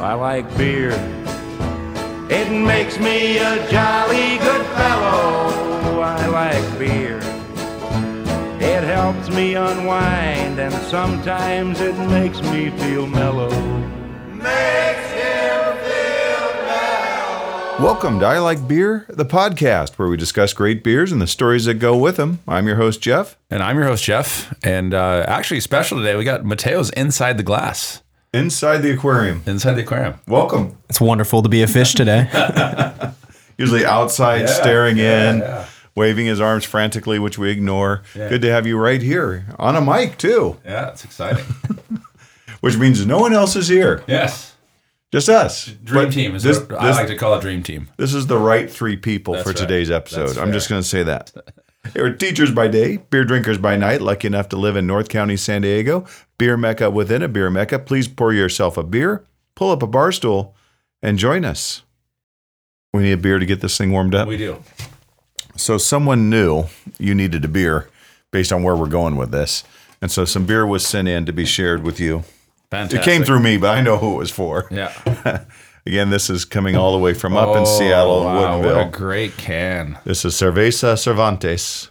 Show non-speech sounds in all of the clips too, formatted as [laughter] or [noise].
I like beer. It makes me a jolly good fellow. I like beer. It helps me unwind, and sometimes it makes me feel mellow. Makes him feel mellow. Welcome to I Like Beer, the podcast where we discuss great beers and the stories that go with them. I'm your host, Jeff. And I'm your host, Jeff. And uh, actually, special today, we got Mateo's Inside the Glass, Inside the aquarium. inside the aquarium. Welcome. It's wonderful to be a fish today. [laughs] Usually outside, staring yeah, in, yeah. waving his arms frantically, which we ignore. Good to have you right here on a mic, too, Yeah, it's exciting. [laughs] which means no one else is here, yes. just us. Dream But team is this, what I this- like to call it Dream Team. This is the right three people That's for right. today's episode. That's I'm just going to say that. [laughs] They were teachers by day, beer drinkers by night, lucky enough to live in North County, San Diego, beer mecca within a beer mecca. Please pour yourself a beer, pull up a bar stool, and join us. We need a beer to get this thing warmed up. We do. So someone knew you needed a beer based on where we're going with this. And so some beer was sent in to be shared with you. Fantastic. It came through me, but I know who it was for. Yeah. [laughs] Again, this is coming all the way from up in Seattle Oh, wow, and What a great can. This is Cerveza Cervantes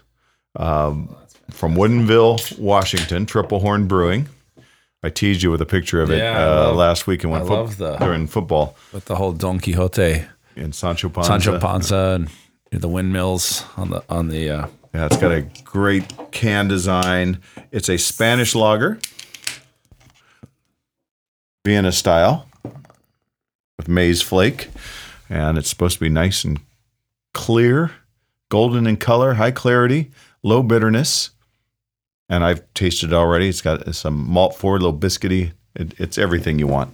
um, from Woodinville, Washington, Triple Horn Brewing. I teased you with a picture of it Yeah, uh, love- last week and when fo- the- during football With the whole Don Quixote, And Sancho Panza. Sancho Panza, and the windmills on the on the. Uh, Yeah, it's got a great can design. It's a Spanish lager, Vienna style, with maize flake, and it's supposed to be nice and clear, golden in color, high clarity, low bitterness. And I've tasted it already. It's got some malt forward, a little biscuity. It, it's everything you want.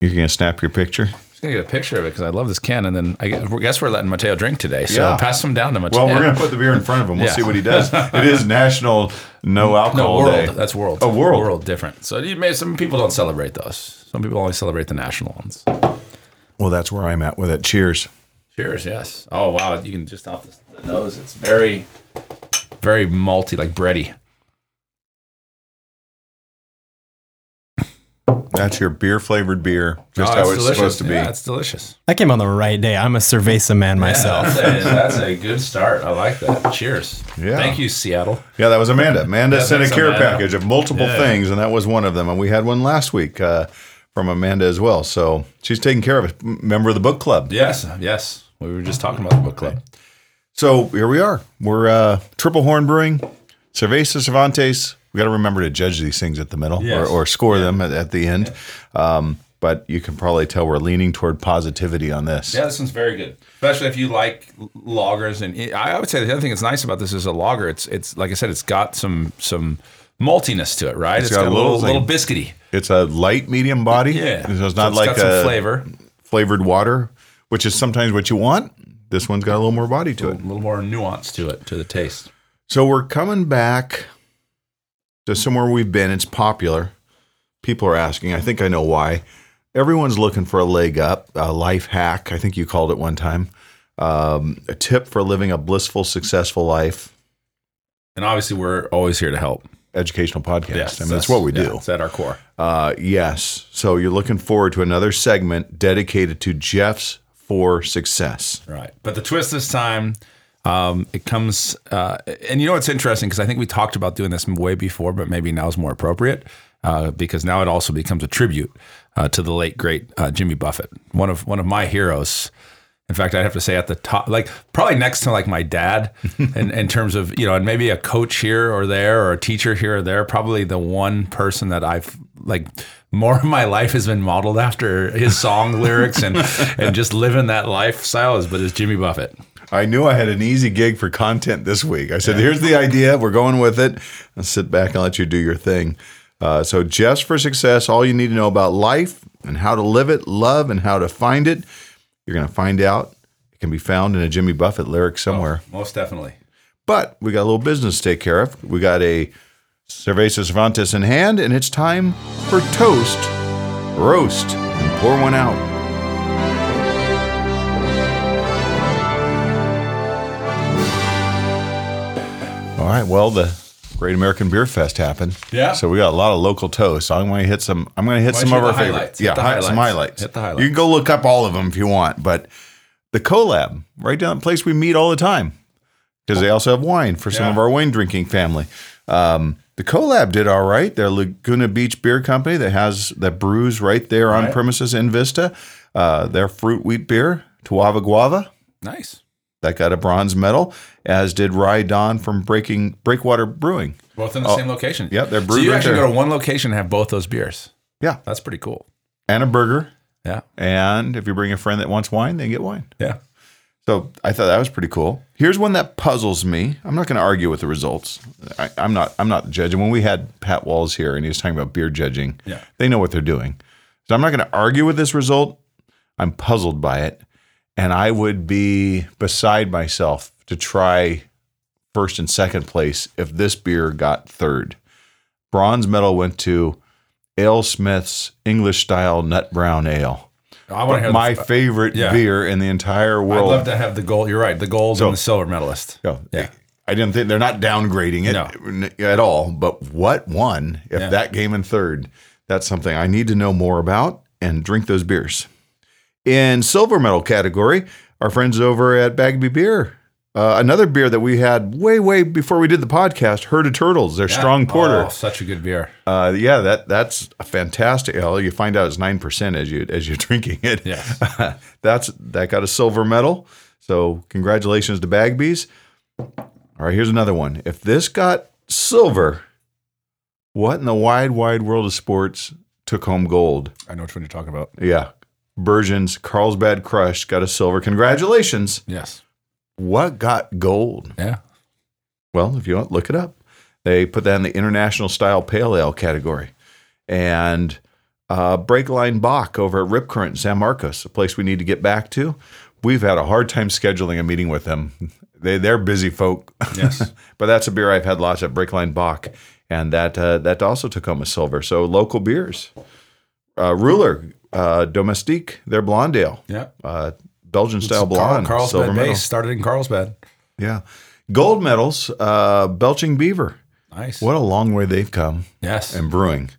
You're gonna snap your picture. Gonna get a picture of it because I love this can, and then I guess we're letting Mateo drink today. So Yeah. pass them down to Mateo. Well, we're gonna put the beer in front of him. We'll Yeah. see what he does. [laughs] It is National No No, Alcohol world. Day. That's world. Oh, world. World different. So you may, some people don't celebrate those. Some people only celebrate the national ones. Well, that's where I'm at with it. Cheers. Cheers. Yes. Oh wow, you can just off the, the nose. It's very, very malty, like bready. That's your beer flavored beer, just Oh, how it's it's delicious. supposed to be. Yeah, it's delicious. I came on the right day. I'm a cerveza man myself. That's, a, that's a good start. I like that. Cheers. Yeah. Thank you, Seattle. Yeah, that was Amanda. Amanda Yeah, sent a care Amanda. package of multiple Yeah. things, and that was one of them. And we had one last week uh, from Amanda as well. So she's taking care of a Member of the book club. Yes. Yes. We were just talking about the book club. So here we are. We're uh, Triple Horn Brewing, Cerveza Cervantes. We got to remember to judge these things at the middle Yes. or, or score them at, at the end. Um, but you can probably tell we're leaning toward positivity on this. Yeah, this one's very good, especially if you like lagers. And I would say the other thing that's nice about this is a lager. It's it's like I said, it's got some some maltiness to it, right? It's got a little little, thing. biscuity. It's a light medium body. Yeah, So it's not it's like got some a flavor, flavored water, which is sometimes what you want. This one's got a little more body to a it. A little more nuance to it, to the taste. So we're coming back to somewhere we've been. It's popular. People are asking. I think I know why. Everyone's looking for a leg up, a life hack. I think you called it one time. Um, a tip for living a blissful, successful life. And obviously, we're always here to help. Educational podcast. Yes, I mean, that's what we yeah, do. It's at our core. Uh, yes. So you're looking forward to another segment dedicated to Jeff's for success. Right. But the twist this time, um, it comes, uh, and you know what's interesting because I think we talked about doing this way before, but maybe now is more appropriate uh, because now it also becomes a tribute uh, to the late great uh, Jimmy Buffett, one of one of my heroes. In fact, I'd have to say at the top, like probably next to like my dad, [laughs] in, in terms of you know, and maybe a coach here or there or a teacher here or there. Probably the one person that I've like more of my life has been modeled after his song lyrics and [laughs] and just living that lifestyle is, but is Jimmy Buffett. I knew I had an easy gig for content this week. I said, here's the idea. We're going with it. I'll sit back and let you do your thing. Uh, so, just for success, all you need to know about life and how to live it, love, and how to find it, you're going to find out. It can be found in a Jimmy Buffett lyric somewhere. Most definitely. But we got a little business to take care of. We got a Cerveza Cervantes in hand, and it's time for toast, roast, and pour one out. All right. Well, the Great American Beer Fest happened. Yeah. So we got a lot of local toast. So I'm going to hit some. I'm going to hit Why some of our favorites. Yeah, hi- some highlights. highlights. Hit the highlights. You can go look up all of them if you want, but the collab right down the place we meet all the time because they also have wine for some Yeah. of our wine drinking family. Um, the collab did all right. They're Laguna Beach Beer Company that has that brews right there on Right. premises in Vista. Uh, their fruit wheat beer, Tuava Guava, Nice. that got a bronze medal, as did Rye Don from Breaking Breakwater Brewing. Both in the oh, same location. yeah, they're brewing. So you right actually there. go to one location and have both those beers. Yeah, That's pretty cool. and a burger. Yeah. And if you bring a friend that wants wine, they get wine. Yeah. So I thought that was pretty cool. Here's one that puzzles me. I'm not going to argue with the results. I, I'm not. I'm not the judge. When we had Pat Walls here and he was talking about beer judging, Yeah. they know what they're doing. So I'm not going to argue with this result. I'm puzzled by it, and I would be beside myself to try first and second place if this beer got third. Bronze medal went to AleSmith's English style nut brown ale. I want to hear My the, uh, favorite yeah. beer in the entire world. I'd love to have the gold. You're right. The gold So- and the silver medalist. Yeah. Yeah. I didn't think they're not downgrading it at all. But what won? If Yeah. that came in third, that's something I need to know more about and drink those beers. In silver medal category, our friends over at Bagby Beer, uh, another beer that we had way, way before we did the podcast, Herd of Turtles, their strong porter. Oh, such a good beer. Uh, yeah, that that's a fantastic ale. You find out it's nine percent as you as you're [laughs] drinking it. Yes. [laughs] that's that got a silver medal. So congratulations to Bagby's. All right, here's another one. If this got silver, what in the wide, wide world of sports took home gold? I know which one you're talking about. Yeah, Burgeon's Carlsbad Crush got a silver. Congratulations. Yes. What got gold? Yeah. Well, if you want, look it up. They put that in the international style pale ale category. And uh, Breakline Bock over at Rip Current in San Marcos, a place we need to get back to. We've had a hard time scheduling a meeting with them. They, they're busy folk. Yes. [laughs] but that's a beer I've had lots at Breakline Bock. And that uh, that also took home a silver. So local beers. Uh, Rouleur, uh, Domestique, their blonde ale. Yeah. Belgian style Carl, blonde. silver Carlsbad medal. base started in Carlsbad. Yeah. Gold medals, uh, Belching Beaver. Nice. What a long way they've come Yes. in brewing.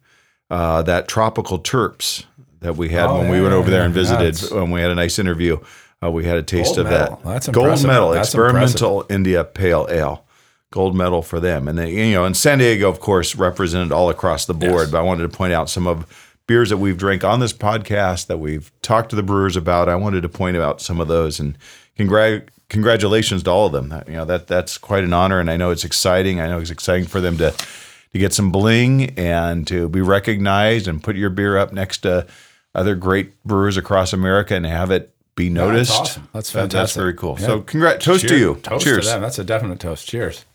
Uh, that tropical terps that we had Oh, when we went over there and visited it's- when we had a nice interview. Uh, we had a taste Gold of medal. that. That's gold impressive. medal, That's experimental India Pale Ale, gold medal for them. And they, you know, and San Diego, of course, represented all across the board. Yes. But I wanted to point out some of beers that we've drank on this podcast that we've talked to the brewers about. I wanted to point out some of those and congrat congratulations to all of them. That, you know that that's quite an honor, and I know it's exciting. I know it's exciting for them to to get some bling and to be recognized and put your beer up next to other great brewers across America and have it be noticed. awesome. That's That- fantastic. that's very cool. Yeah. So, congrat toast to you. Toast Cheers. to them. That's a definite toast. Cheers.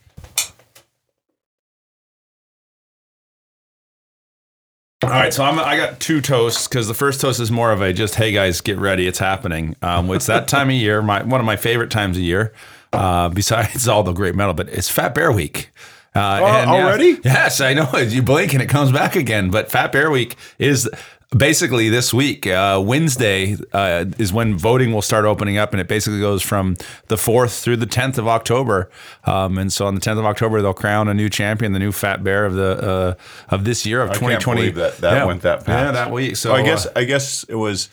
All right, so I'm, I got two toasts because the first toast is more of a just, hey guys, get ready, it's happening. Um, it's that time of year, my one of my favorite times of year, uh, besides all the great metal, but it's Fat Bear Week. Uh, Oh, yeah, already? yes, I know. You blink and it comes back again. But Fat Bear Week is basically this week. Uh, Wednesday uh, is when voting will start opening up, and it basically goes from the 4th through the 10th of October. Um, and so on the 10th of October, they'll crown a new champion, the new Fat Bear of the uh, of this year of I can't 2020. believe that that Yeah. went that fast. Yeah, that week. So I guess uh, I guess it was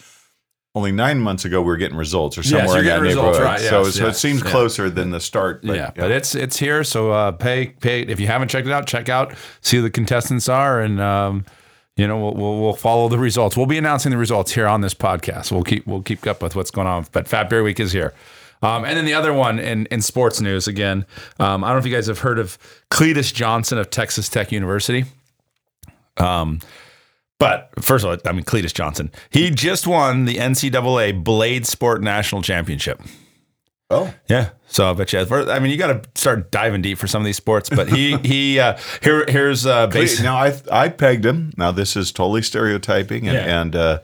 only nine months ago we were getting results or Yes, somewhere you're in that results, neighborhood. right, so yes, so it seems yeah. closer than the start. But, yeah, but it's it's here. So uh, pay pay if you haven't checked it out, check out, see who the contestants are, and um, you know we'll, we'll we'll follow the results. We'll be announcing the results here on this podcast. We'll keep we'll keep up with what's going on. But Fat Bear Week is here. Um, and then the other one in, in sports news again. Um, I don't know if you guys have heard of Cletus Johnson of Texas Tech University. Um, but first of all, I mean Cletus Johnson. He just won the NCAA Blade Sport National Championship. Oh Yeah. So I bet you. I mean, you got to start diving deep for some of these sports. But he [laughs] he uh, here here's uh, base. now I I pegged him. Now this is totally stereotyping and, Yeah. and uh,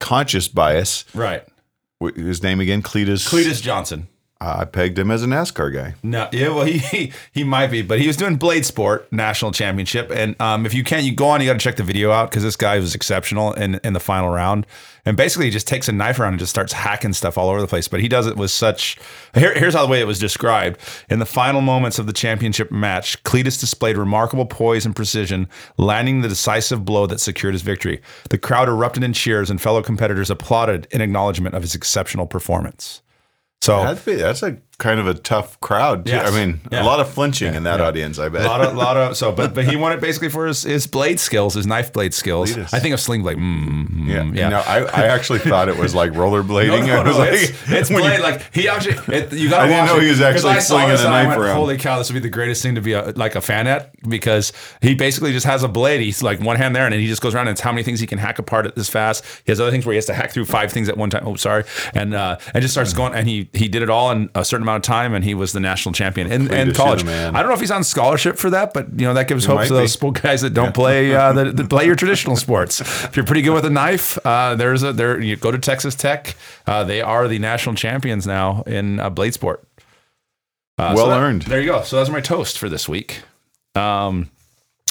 conscious bias. Right. His name again, Cletus. Cletus Johnson. I pegged him as a NASCAR guy. No, yeah, well, he, he he might be, but he was doing Blade Sport National Championship, and um, if you can't, you go on, you got to check the video out because this guy was exceptional in in the final round, and basically he just takes a knife around and just starts hacking stuff all over the place. But he does it with such. Here, here's how the way it was described in the final moments of the championship match. Cletus displayed remarkable poise and precision, landing the decisive blow that secured his victory. The crowd erupted in cheers, and fellow competitors applauded in acknowledgement of his exceptional performance. So That'd be, that's a kind of a tough crowd. Too. Yes. I mean, Yeah. a lot of flinching in that audience. I bet. A lot of, lot of, so, but, but he [laughs] won it basically for his, his blade skills, his knife blade skills. Cletus. I think of sling blade. Mm, mm, yeah, yeah. No, I, I actually thought it was like rollerblading. [laughs] No, no, no, like, it's, it's [laughs] when you- Like he actually, it, you got to I didn't know he was actually slinging a knife went, around. Holy cow, this would be the greatest thing to be a, like a fan at because he basically just has a blade. He's like one hand there, and then he just goes around and it's how many things he can hack apart at this fast. He has other things where he has to hack through five things at one time. Oh, sorry, and uh, and just starts going. And he he did it all in a certain amount of time, and he was the national champion in, in college. I don't know if he's on scholarship for that, but you know that gives hope to those be. guys that don't play uh, [laughs] that, that play your traditional sports. If you're pretty good with a knife, uh, there's a there. You go to Texas Tech. Uh, they are the national champions now in uh, blade sport. Uh, Well so that- earned. There you go. So that's my toast for this week. Um,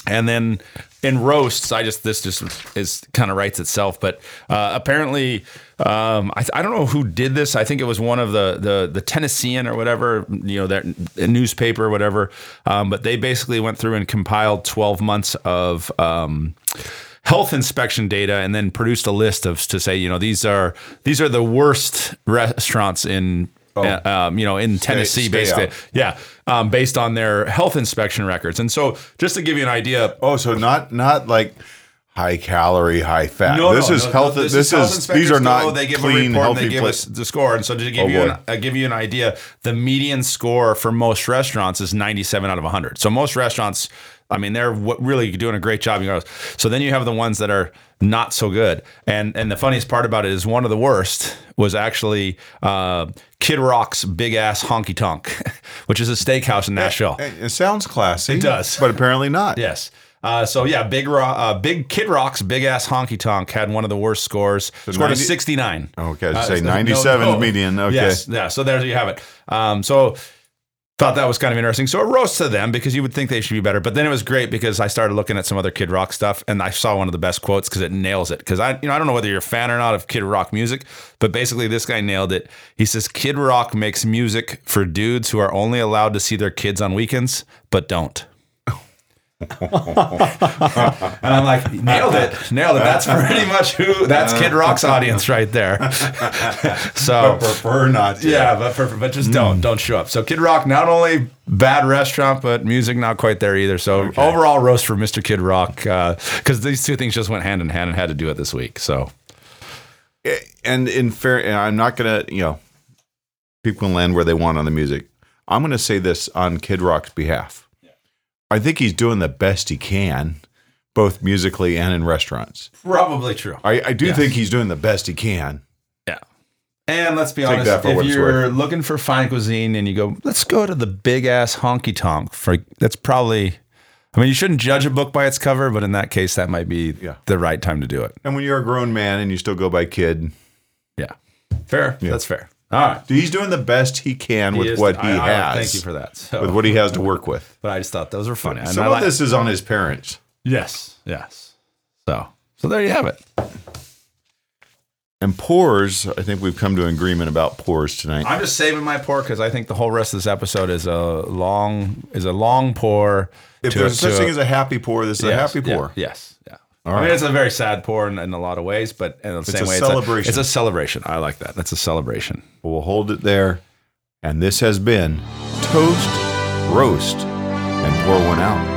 and then in roasts, I just this just is kind of writes itself. But uh, apparently, um, I, I don't know who did this. I think it was one of the the the Tennessean or whatever, you know, that newspaper or whatever. Um, but they basically went through and compiled twelve months of. Um, health inspection data and then produced a list of to say you know these are these are the worst restaurants in uh, um, you know in Tennessee stay basically out. yeah um, based on their health inspection records and so just to give you an idea oh, so not not like high calorie, high fat. no, this no, is no, health. no, this, health is these are go, not they give clean, a report and healthy they give us the score. And so to give Oh, you an, uh, give you an idea, the median score for most restaurants is 97 out of 100. So most restaurants, I mean, they're really doing a great job. You know, so then you have the ones that are not so good. And and the funniest part about it is one of the worst was actually uh, Kid Rock's Big Ass Honky Tonk, [laughs] which is a steakhouse in Nashville. It it sounds classy. It does. but apparently not. Yes. Uh, so yeah, Big Rock, uh, Big Kid Rock's big ass honky tonk had one of the worst scores. Scored a sixty nine. Okay, I'd Uh, say no, 97 no. median. Okay. Yes, yeah. So there you have it. Um, so thought that was kind of interesting. So it roast to them because you would think they should be better. But then it was great because I started looking at some other Kid Rock stuff and I saw one of the best quotes because it nails it. Because I, you know, I don't know whether you're a fan or not of Kid Rock music, but basically this guy nailed it. He says Kid Rock makes music for dudes who are only allowed to see their kids on weekends, but don't. And I'm like, nailed it, nailed it. That's pretty much who. That's Kid Rock's audience right there. [laughs] so Prefer not. to. yeah, but for, but just don't mm. don't show up. So Kid Rock, not only bad restaurant, but music not quite there either. So overall roast for Mr. Kid Rock uh, because these two things just went hand in hand and had to do it this week. So and in fair, I'm not gonna, you know, people can land where they want on the music. I'm gonna say this on Kid Rock's behalf. I think he's doing the best he can, both musically and in restaurants. probably true. I, I do Yes. think he's doing the best he can. Yeah. And let's be Take honest, if you're looking for fine cuisine and you go, let's go to the big ass honky tonk for that's probably I mean, you shouldn't judge a book by its cover, but in that case that might be Yeah. the right time to do it. And when you're a grown man and you still go by kid, Yeah. Fair. That's fair. All right. he's doing the best he can with is- what he I- I has. Thank you for that. So, with what he has to work with. [laughs] but I just thought those were funny. And Some I of this is on his parents. Yes. Yes. So so there you have it. And pours, I think we've come to an agreement about pours tonight. I'm just saving my pour because I think the whole rest of this episode is a long is a long pour. if to- there's such to- thing as a happy pour, this is a Yes, happy yeah, pour. yes. Yeah. All I mean, right. it's a very sad pour in, a lot of ways, but in the same a way, celebration. It's a, it's a celebration. I like that. That's a celebration. We'll hold it there. And this has been Toast, Roast, and Pour One Out.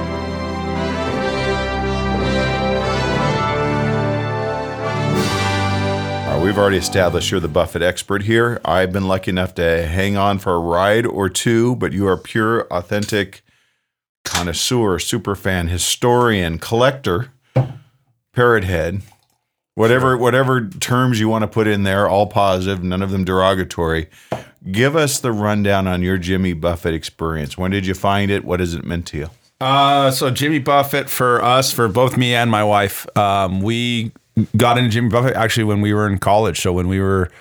We've already established you're the Buffett expert here. I've been lucky enough to hang on for a ride or two, but you are pure, authentic connoisseur, super fan, historian, collector, parrot head, whatever whatever terms you want to put in there, all positive, none of them derogatory. Give us the rundown on your Jimmy Buffett experience. When did you find it? What has it meant to you? Uh, so Jimmy Buffett for us, for both me and my wife, um, we got into Jimmy Buffett actually when we were in college. So when we were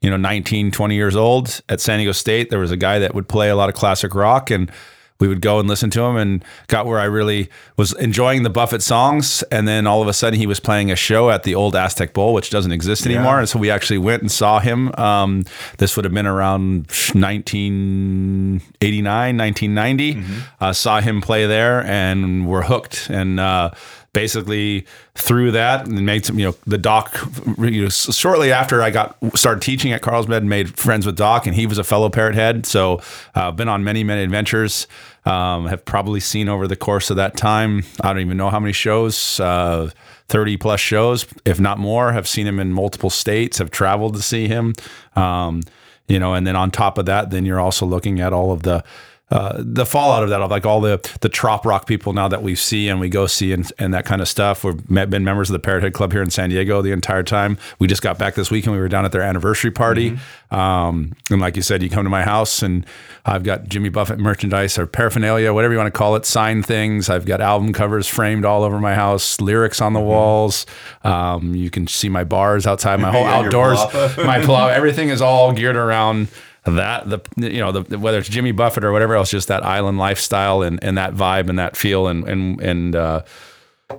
you know 19 20 years old at san diego state there was a guy that would play a lot of classic rock and we would go and listen to him and got where i really was enjoying the buffett songs. And then all of a sudden he was playing a show at the old aztec bowl which doesn't exist anymore. And so we actually went and saw him. Um, this would have been around 1989 1990 uh, saw him play there and we're hooked. And uh, basically through that and made some you know the doc you know, shortly after i got started teaching at carlsbad and made friends with doc and he was a fellow parrot head. So I've uh, been on many many adventures. Um, have probably seen over the course of that time i don't even know how many shows uh, 30 plus shows if not more. Have seen him in multiple states have traveled to see him. Um, you know and then on top of that then you're also looking at all of the uh, the fallout of that, of like all the the trop rock people now that we see and we go see and, and that kind of stuff. We've met, been members of the Parrot Head Club here in San Diego the entire time. We just got back this weekend. We were down at their anniversary party. Um, and like you said, you come to my house and I've got Jimmy Buffett merchandise or paraphernalia, whatever you want to call it, signed things. I've got album covers framed all over my house, lyrics on the walls. Um, you can see my bars outside, my [laughs] whole Yeah, outdoors, palapa. my palapa. Everything is all geared around that the you know the, whether it's Jimmy Buffett or whatever else, just that island lifestyle and, and that vibe and that feel and and and uh,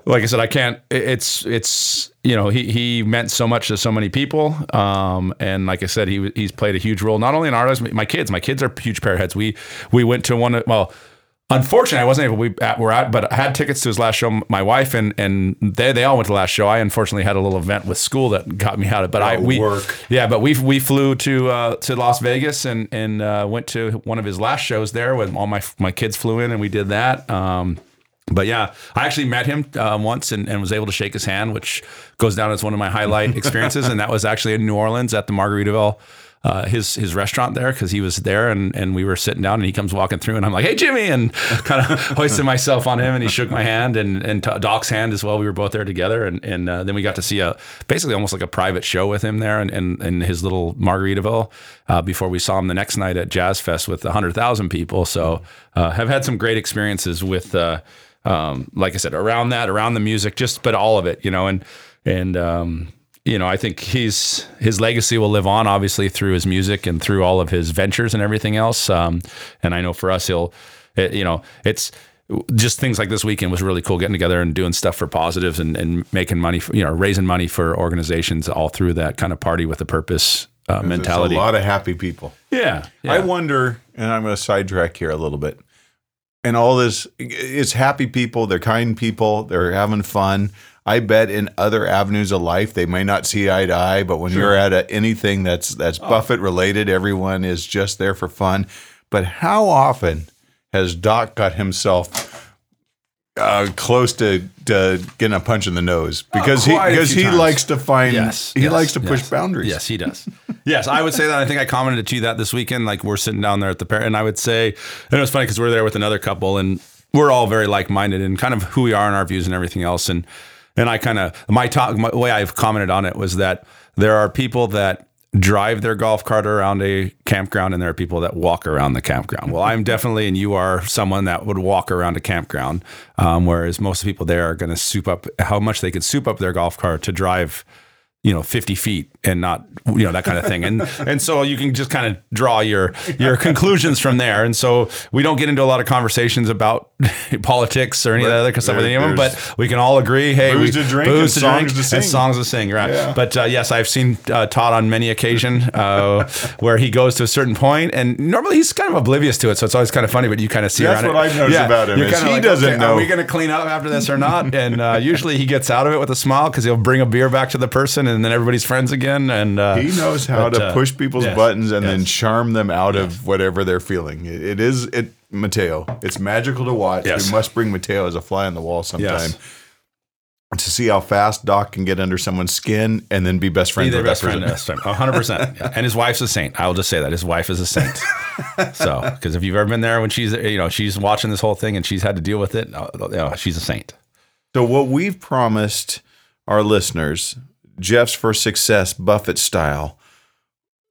like I said, I can't. It's it's you know he he meant so much to so many people, um, and like I said, he he's played a huge role not only in our lives. My kids, my kids are huge parrot heads. We we went to one. of- Well, unfortunately, I wasn't able. We at, were at, but I had tickets to his last show. My wife and and they they all went to the last show. I unfortunately had a little event with school that got me out of. But I Oh, we work. yeah, but we we flew to uh, to Las Vegas and and uh, went to one of his last shows there when all my my kids flew in and we did that. Um, but yeah, I actually met him uh, once and, and was able to shake his hand, which goes down as one of my highlight [laughs] experiences. and that was actually in New Orleans at the Margaritaville, uh, his his restaurant there, because he was there and and we were sitting down and he comes walking through and I'm like, hey Jimmy, and [laughs] kind of hoisted myself on him and he shook my hand and and Doc's hand as well. We were both there together and and uh, then we got to see a basically almost like a private show with him there and in, in, his little Margaritaville uh, before we saw him the next night at Jazz Fest with hundred thousand people. So uh, have had some great experiences with. Uh, um, like I said, around that, around the music, just but all of it, you know, and and um, you know, I think he's his legacy will live on, obviously through his music and through all of his ventures and everything else. Um, and I know for us, he'll, it, you know, it's just things like this weekend was really cool, getting together and doing stuff for positives and, and making money, for, you know, raising money for organizations all through that kind of party with a purpose uh, mentality. a lot of happy people. yeah, yeah. I wonder, and I'm going to sidetrack here a little bit. And all this, it's happy people. They're kind people. They're having fun. I bet in other avenues of life they may not see eye to eye, but when you're at a, anything that's that's Oh. Buffett related, everyone is just there for fun. But how often has Doc got himself uh, close to, to getting a punch in the nose because he Oh, a because he times. likes to find Yes, he yes, likes to push yes. boundaries. Yes, he does. [laughs] yes, I would say that. I think I commented to you that this weekend. Like we're sitting down there at the pair, and I would say, and it was funny because we're there with another couple, and we're all very like minded and kind of who we are and our views and everything else. And and I kind of my talk, my way I've commented on it was that there are people that drive their golf cart around a campground and there are people that walk around the campground. Well, I'm definitely, and you are someone that would walk around a campground, um, whereas most people there are going to soup up how much they could soup up their golf cart to drive you know 50 feet and not you know that kind of thing. And [laughs] and so you can just kind of draw your your conclusions from there. And so we don't get into a lot of conversations about [laughs] politics or any of that other stuff with any of them but we can all agree hey booze we, to drink booze to songs drink to and songs to sing right. Yeah. but uh, yes I've seen uh, Todd on many occasion uh, [laughs] where he goes to a certain point and normally he's kind of oblivious to it so it's always kind of funny but you kind of see That's around what it. I've noticed about him he like, doesn't okay, know. are we going to clean up after this or not? And uh, usually he gets out of it with a smile because he'll bring a beer back to the person and then everybody's friends again and uh, He knows how but, to uh, push people's yes, buttons and then charm them out of whatever they're feeling. It, it is it Mateo. It's magical to watch. Yes. We must bring Mateo as a fly on the wall sometime Yes. to see how fast Doc can get under someone's skin and then be best friends Be with best that friend. person. Yes, hundred percent. [laughs] And his wife's a saint. I will just say that his wife is a saint. [laughs] so, because if you've ever been there when she's, you know, she's watching this whole thing and she's had to deal with it, uh, you know, she's a saint. So what we've promised our listeners, Jeff's for success, Buffett style.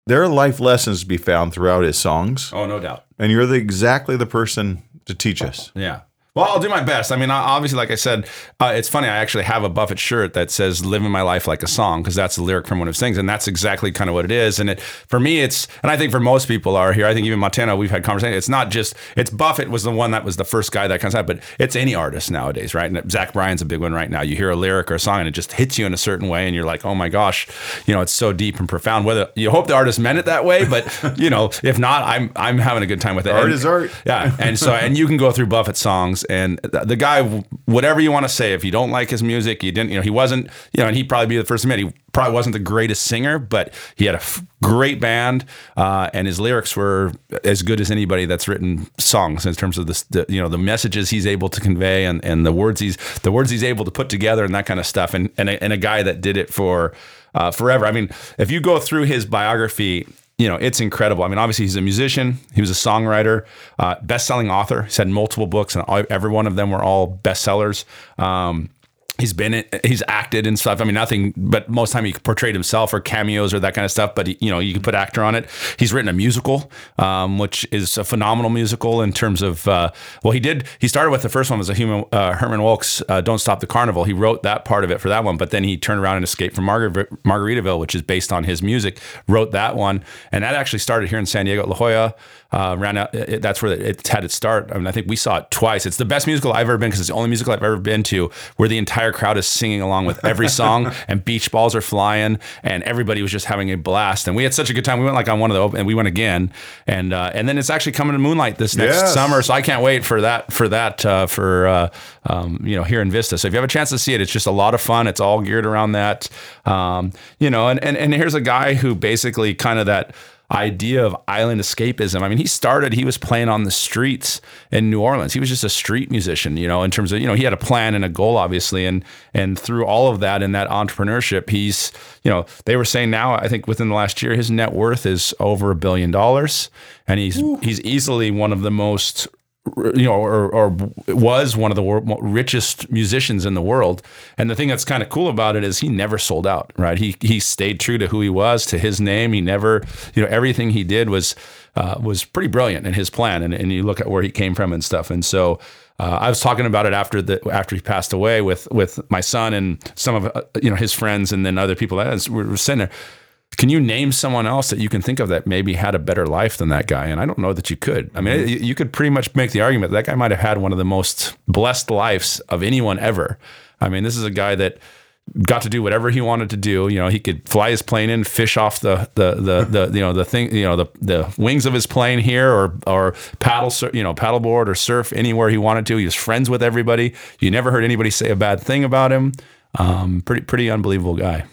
There are life lessons to be found throughout his songs, Oh, no doubt. and you're the exactly the person to teach us. Yeah. Well, I'll do my best. I mean, obviously, like I said, uh, it's funny. I actually have a Buffett shirt that says "Living my life like a song" because that's the lyric from one of his things, and that's exactly kind of what it is. And it for me, it's and I think for most people are here. I think even Montana, we've had conversations. It's not just it's Buffett was the one that was the first guy that kind of but it's any artist nowadays, right? And Zach Bryan's a big one right now. You hear a lyric or a song, and it just hits you in a certain way, and you're like, oh my gosh, you know, it's so deep and profound. Whether you hope the artist meant it that way, but [laughs] you know, if not, I'm I'm having a good time with it. Art And- is art. yeah, and so and you can go through Buffett songs, and the, guy, whatever you want to say, if you don't like his music, you didn't, you know, he wasn't, you know, and he'd probably be the first to admit he probably wasn't the greatest singer, but he had a f- great band, uh, and his lyrics were as good as anybody that's written songs in terms of the, the you know the messages he's able to convey and and the words he's the words he's able to put together and that kind of stuff, and and a, and a guy that did it for uh, forever. I mean, if you go through his biography you know, it's incredible. I mean, obviously, he's a musician, he was a songwriter, uh, best selling author. He's had multiple books, and every one of them were all bestsellers. Um, He's been, he's acted and stuff. I mean, nothing, but most time he portrayed himself or cameos or that kind of stuff. But you know, you can put actor on it. He's written a musical, um, which is a phenomenal musical in terms of. Uh, well, he did. He started with the first one was a human uh, Herman Wilkes, uh, "Don't Stop the Carnival." He wrote that part of it for that one, but then he turned around and escaped from Margar- Margaritaville, which is based on his music. Wrote that one, and that actually started here in San Diego at La Jolla. Uh, ran out. It, that's where it had its start. I mean, I think we saw it twice. It's the best musical I've ever been because it's the only musical I've ever been to where the entire crowd is singing along with every song [laughs] and beach balls are flying and everybody was just having a blast. And we had such a good time. We went like on one of the open, and we went again. And uh, and then it's actually coming to Moonlight this next Yes. summer. So I can't wait for that for that uh, for uh, um, you know here in Vista. So if you have a chance to see it, it's just a lot of fun. It's all geared around that. Um, you know, and and and here's a guy who basically kind of that idea of island escapism. I mean, he started, he was playing on the streets in New Orleans. He was just a street musician, you know, in terms of, you know, he had a plan and a goal, obviously. And, and through all of that and that entrepreneurship, he's, you know, they were saying now, I think within the last year, his net worth is over a billion dollars. And he's, he's easily one of the most you know, or, or was one of the wor- richest musicians in the world. And the thing that's kind of cool about it is he never sold out, right? He he stayed true to who he was, to his name. He never, you know, everything he did was uh, was pretty brilliant in his plan. And, and you look at where he came from and stuff. And so uh, I was talking about it after the after he passed away with with my son and some of uh, you know his friends and then other people that we were sitting there. Can you name someone else that you can think of that maybe had a better life than that guy? And I don't know that you could. I mean, you- you could pretty much make the argument that, that guy might have had one of the most blessed lives of anyone ever. I mean, this is a guy that got to do whatever he wanted to do. You know, he could fly his plane in, fish off the the the, [laughs] the you know the thing you know the the wings of his plane here, or or paddle you know paddleboard or surf anywhere he wanted to. He was friends with everybody. You never heard anybody say a bad thing about him. Um, pretty pretty unbelievable guy.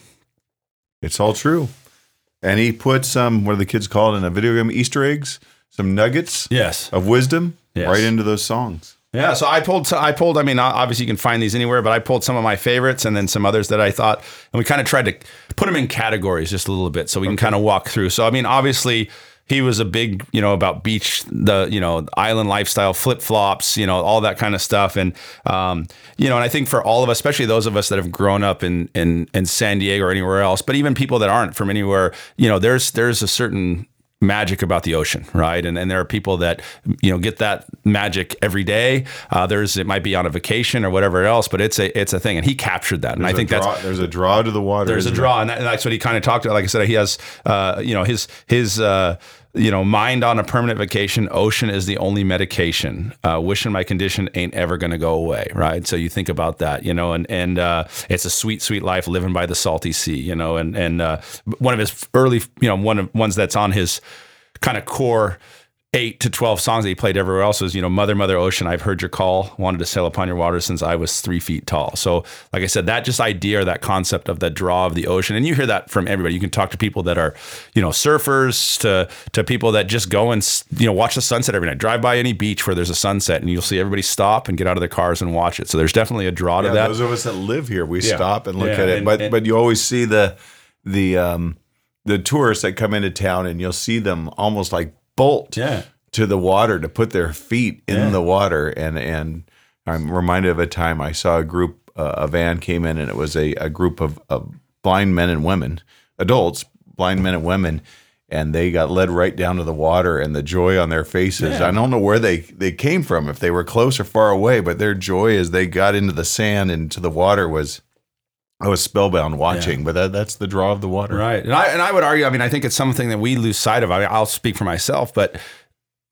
It's all true. And he put some, what do the kids call it in a video game? Easter eggs, some nuggets Yes. of wisdom Yes. right into those songs. Yeah, so I pulled. I pulled. I mean, obviously you can find these anywhere, but I pulled some of my favorites and then some others that I thought, and we kind of tried to put them in categories just a little bit, so we can kind of walk through. So I mean, obviously he was a big, you know, about beach, the you know, island lifestyle, flip flops, you know, all that kind of stuff, and um, you know, and I think for all of us, especially those of us that have grown up in in in San Diego or anywhere else, but even people that aren't from anywhere, you know, there's there's a certain magic about the ocean, right? And and there are people that you know get that magic every day. Uh, there's it might be on a vacation or whatever else, but it's a it's a thing, and he captured that, and I think a that's there's a draw to the water. there's a draw, and, that, and that's what he kind of talked about. Like I said, he has, uh, you know, his his. Uh, you know, mind on a permanent vacation. Ocean is the only medication. Uh, wishing my condition ain't ever going to go away, right? So you think about that, you know, and and uh, it's a sweet, sweet life living by the salty sea, you know, and and uh, one of his early, you know, one of ones that's on his kind of core eight to 12 songs that he played everywhere else was, you know, Mother, Mother Ocean, I've heard your call, wanted to sail upon your waters since I was three feet tall. So, like I said, that just idea or that concept of the draw of the ocean, and you hear that from everybody. You can talk to people that are, you know, surfers to, to people that just go and, you know, watch the sunset every night. Drive by any beach where there's a sunset and you'll see everybody stop and get out of their cars and watch it. So, there's definitely a draw to Yeah, that. those of us that live here, we Yeah. stop and look Yeah, at it. and- but and- but you always see the the um the tourists that come into town, and you'll see them almost like bolt Yeah. to the water to put their feet in Yeah. the water. And and I'm reminded of a time I saw a group, uh, a van came in, and it was a, a group of, of blind men and women, adults, blind men and women. and they got led right down to the water and the joy on their faces. I don't know where they, they came from, if they were close or far away, but their joy as they got into the sand and to the water was I was spellbound watching, but that, that's the draw of the water. Right. And I and I would argue, I mean, I think it's something that we lose sight of. I mean, I'll speak for myself, but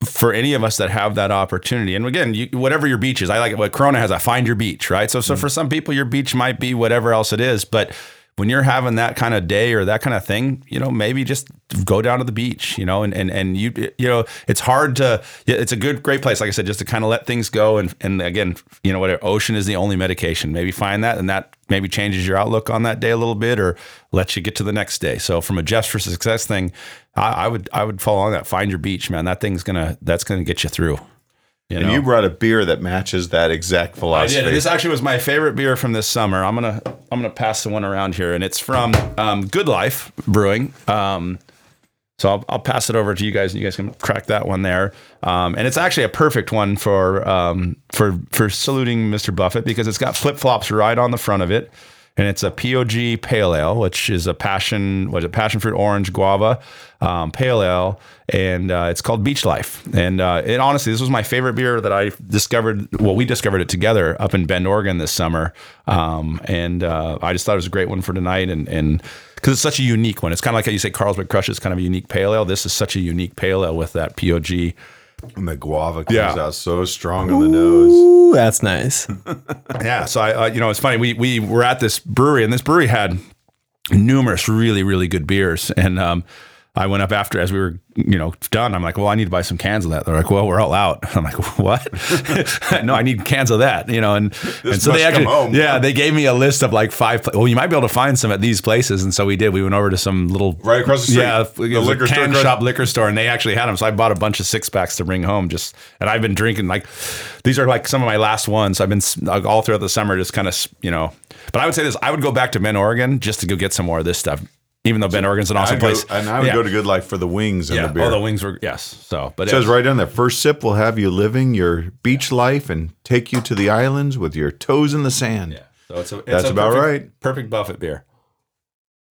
for any of us that have that opportunity, and again, you, whatever your beach is, I like it. What Corona has, I find your beach, right? So, so mm. for some people, your beach might be whatever else it is, but when you're having that kind of day or that kind of thing, you know, maybe just go down to the beach, you know, and and and you you know, it's hard to. It's a good, great place, like I said, just to kind of let things go, and and again, you know, what ocean is the only medication. Maybe find that, and that maybe changes your outlook on that day a little bit, or lets you get to the next day. So from a just for success thing, I, I would I would follow on that. Find your beach, man. That thing's gonna that's gonna get you through. You And know? you brought a beer that matches that exact philosophy. I did. This actually was my favorite beer from this summer. I'm gonna I'm gonna pass the one around here, and it's from um, Good Life Brewing. Um, so I'll, I'll pass it over to you guys, and you guys can crack that one there. Um, and it's actually a perfect one for um, for for saluting Mr. Buffett because it's got flip flops right on the front of it, and it's a POG Pale Ale, which is a passion was it passion fruit orange guava um, pale ale, and uh, it's called Beach Life. And uh, it honestly, this was my favorite beer that I discovered. Well, we discovered it together up in Bend, Oregon this summer, um, and uh, I just thought it was a great one for tonight. And and because it's such a unique one, it's kind of like how you say Carlsbad Crush is kind of a unique pale ale. This is such a unique pale ale with that POG. And the guava comes Yeah. out so strong on the nose. Ooh, that's nice. [laughs] Yeah, so I, uh, you know, it's funny. We we were at this brewery, and this brewery had numerous really really good beers, and um, I went up after as we were, you know, done. I'm like, well, I need to buy some cans of that. They're like, well, we're all out. [laughs] I'm like, what? [laughs] no, I need cans of that, you know. And and so they actually, home. yeah, they gave me a list of like five. Pla- well, you might be able to find some at these places, and so we did. We went over to some little Right across the street. yeah, The a liquor store can across- shop liquor store, and they actually had them. So I bought a bunch of six packs to bring home. Just and I've been drinking like these are like some of my last ones. I've been like, all throughout the summer, just kind of you know. But I would say this: I would go back to Bend, Oregon, just to go get some more of this stuff. Even though Bend, Oregon's an awesome place, and I would yeah. go to Good Life for the wings and yeah. the beer. Oh, the wings were yes. So, but It says right on there, first sip will have you living your beach life and take you to the islands with your toes in the sand. Yeah. So it's a, it's That's a about perfect- right. Perfect Buffett beer.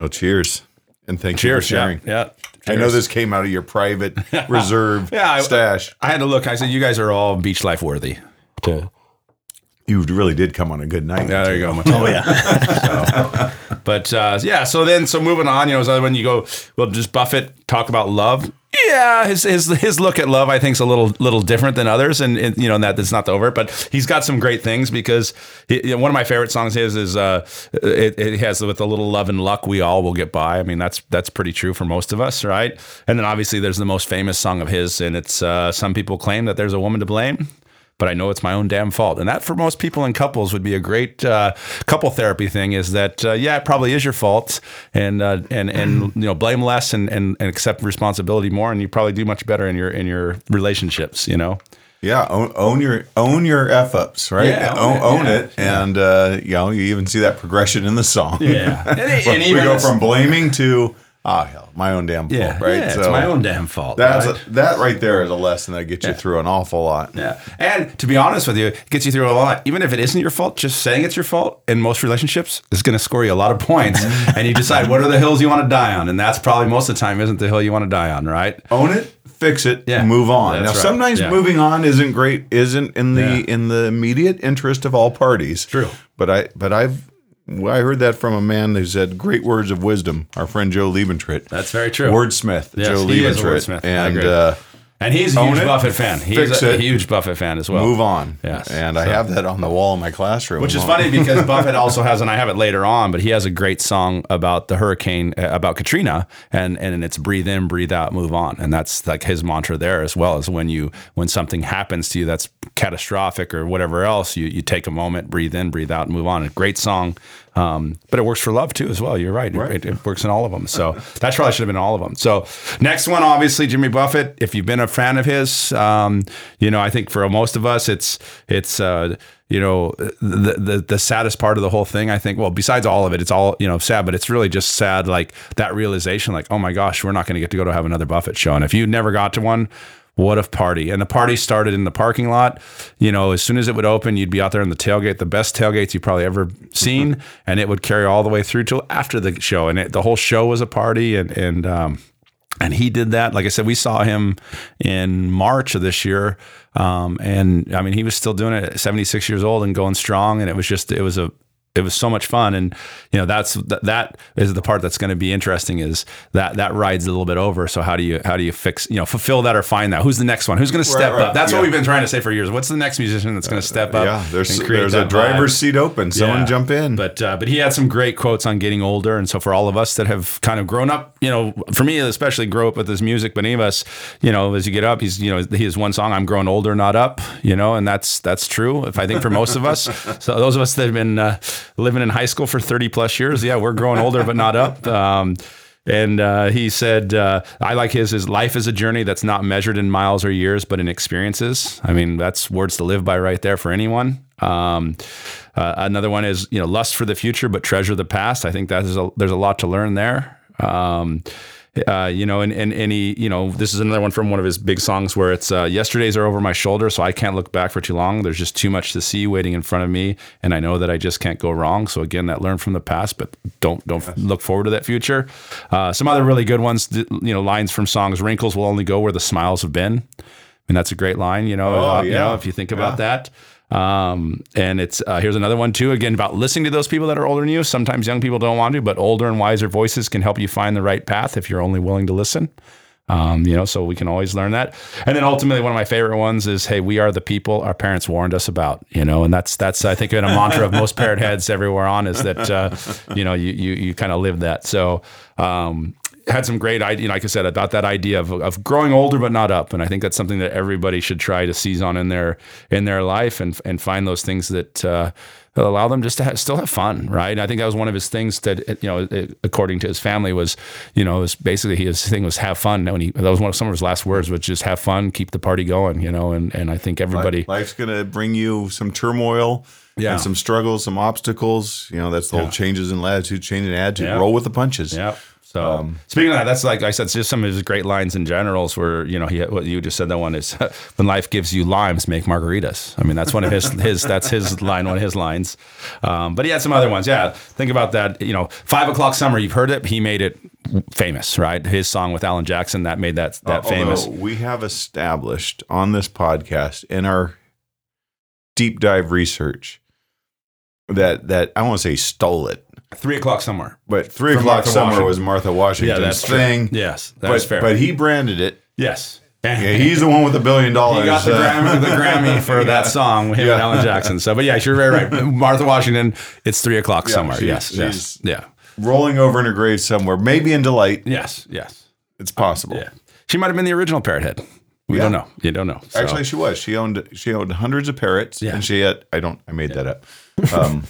Oh, cheers. And thank Cheers, you for sharing. Yeah. yeah. I know this came out of your private [laughs] reserve Yeah, I- stash. I had to look. I said, you guys are all beach life worthy. To You really did come on a good night. Yeah, there you go. [laughs] Oh yeah. but uh, yeah, so then so moving on, you know, so when you go, well, just Buffett talk about love. Yeah, his his his look at love, I think, is a little little different than others, and, and you know and that that's not the over. But he's got some great things because he, you know, one of my favorite songs his is uh, it, it has with a little love and luck we all will get by. I mean, that's that's pretty true for most of us, right? And then obviously there's the most famous song of his, and it's uh, some people claim that there's a woman to blame but I know it's my own damn fault. And that for most people in couples would be a great uh, couple therapy thing is that, uh, yeah, it probably is your fault and, uh, and, and, [clears throat] you know, blame less and, and, and accept responsibility more. And you probably do much better in your, in your relationships, you know? Yeah, own, own your own your f ups, right? Yeah, own, own it, own yeah. it, and uh, you know you even see that progression in the song. Yeah. [laughs] and, we even go from blaming to ah hell, my own damn fault, yeah, right? yeah, it's my own damn fault. That's right? a, that right there is a lesson that gets you through an awful lot. Yeah. And to be honest with you, it gets you through a lot. Even if it isn't your fault, just saying it's your fault in most relationships is going to score you a lot of points. [laughs] and you decide what are the hills you want to die on. And that's probably most of the time isn't the hill you want to die on, right? Own it, fix it, Yeah. move on. That's now, right. sometimes Yeah. moving on isn't great, isn't in the Yeah. in the immediate interest of all parties. True. but I but I've I heard that from a man who said great words of wisdom. Our friend Joe Liebentritt. That's very true. Wordsmith, Yes, Joe he is a Liebentritt, wordsmith. And uh, And he's a huge it, Buffett fan. He's fix a, huge Buffett fan as well. move on. Yes. and I have that on the wall in my classroom. Which is funny because [laughs] Buffett also has, and I have it later on, but he has a great song about the hurricane, uh, about Katrina, and and it's breathe in, breathe out, move on, and that's like his mantra there as well as when you when something happens to you that's catastrophic or whatever else, you you take a moment, breathe in, breathe out, and move on. A great song, um, but it works for love too as well. You're right, It, it works in all of them. So that probably should have been all of them. So next one, obviously Jimmy Buffett. If you've been a fan of his, um, you know I think for most of us, it's it's. Uh, you know the, the the saddest part of the whole thing i think well besides all of it it's all you know sad but it's really just sad like that realization like oh my gosh we're not going to get to go to have another buffett show and if you never got to one what a party. And the party started in the parking lot. You know as soon as it would open you'd be out there in the tailgate the best tailgates you've probably ever seen. And it would carry all the way through till after the show. And it, the whole show was a party. And and um and he did that. Like I said, we saw him in March of this year, um, and I mean, he was still doing it at 76 years old and going strong. And it was just, it was a, it was so much fun and you know that's that, that is the part that's going to be interesting is that that rides a little bit over so how do you how do you fix you know fulfill that or find that who's the next one who's going to step right, up that's yeah. what we've been trying to say for years what's the next musician that's going to step up yeah, there's there's a driver's vibe? seat open. Someone Yeah. jump in. But uh, but he had some great quotes on getting older, and so for all of us that have kind of grown up, you know, for me especially, grow up with his music. But any of us, you know, as you get up, he's you know he has one song, "I'm growing older, not up," you know, and that's that's true. If I think for most of us, [laughs] so those of us that have been uh, living in high school for 30 plus years, yeah, we're growing older, but not up. Um, and uh, he said, uh, I like his, his life is a journey that's not measured in miles or years, but in experiences. I mean, that's words to live by right there for anyone. Um, uh, another one is, you know, lust for the future, but treasure the past. I think that is a, there's a lot to learn there. Um, uh, you know, and, and, and he, you know, this is another one from one of his big songs where it's, uh, yesterdays are over my shoulder, so I can't look back for too long. There's just too much to see waiting in front of me. And I know that I just can't go wrong. So again, that learn from the past, but don't, don't look forward to that future. Uh, some other really good ones, you know, lines from songs, wrinkles will only go where the smiles have been. I mean, that's a great line, you know, Oh, uh, you know, yeah. if you think about that. Um, and it's uh, here's another one too. Again, about listening to those people that are older than you. Sometimes young people don't want to, but older and wiser voices can help you find the right path if you're only willing to listen. Um, you know, so we can always learn that. And then ultimately, one of my favorite ones is, "Hey, we are the people our parents warned us about." You know, and that's that's I think been a mantra of most parrot heads everywhere on is that uh, you know you you you kind of live that. So. Um, had some great idea, like I said, about that idea of, of growing older but not up, and I think that's something that everybody should try to seize on in their in their life and and find those things that uh, allow them just to have, still have fun, right? And I think that was one of his things that you know, it- according to his family, was you know, was basically his thing was have fun. When he that was one of some of his last words, was just have fun, keep the party going, you know, and and I think everybody. Life's going to bring you some turmoil Yeah. and some struggles, some obstacles. You know, that's the whole changes in latitude, change in attitude. Yeah. Roll with the punches. Yeah. So speaking of that, that's like I said, just some of his great lines in generals. Where you know he, what you just said that one is [laughs] when life gives you limes, make margaritas. I mean that's one of his [laughs] his that's his line, one of his lines. Um, but he had some other ones. Yeah, think about that. You know, five o'clock somewhere. You've heard it. He made it famous, right? His song with Alan Jackson that made that that famous. We have established on this podcast in our deep dive research that that I won't say stole it, Three o'clock somewhere. but three From o'clock Martha summer Washington. was Martha Washington's true. thing. Yes, that's but, fair. but he branded it. yes. Yeah, [laughs] he's the one with the billion dollars. He got the uh, Grammy, the Grammy [laughs] for that song, him Yeah. and Alan Jackson. So, but yeah, you're very right. [laughs] Martha Washington, it's three o'clock Yeah, somewhere. she's- Yes, yes, yeah, rolling over in her grave somewhere, maybe in delight. yes, yes. It's possible. Yeah, she might have been the original parrot head. We Yeah. don't know. You don't know. So- Actually, she was. She owned she owned hundreds of parrots, Yeah. and she had. I don't. I made that up. Um,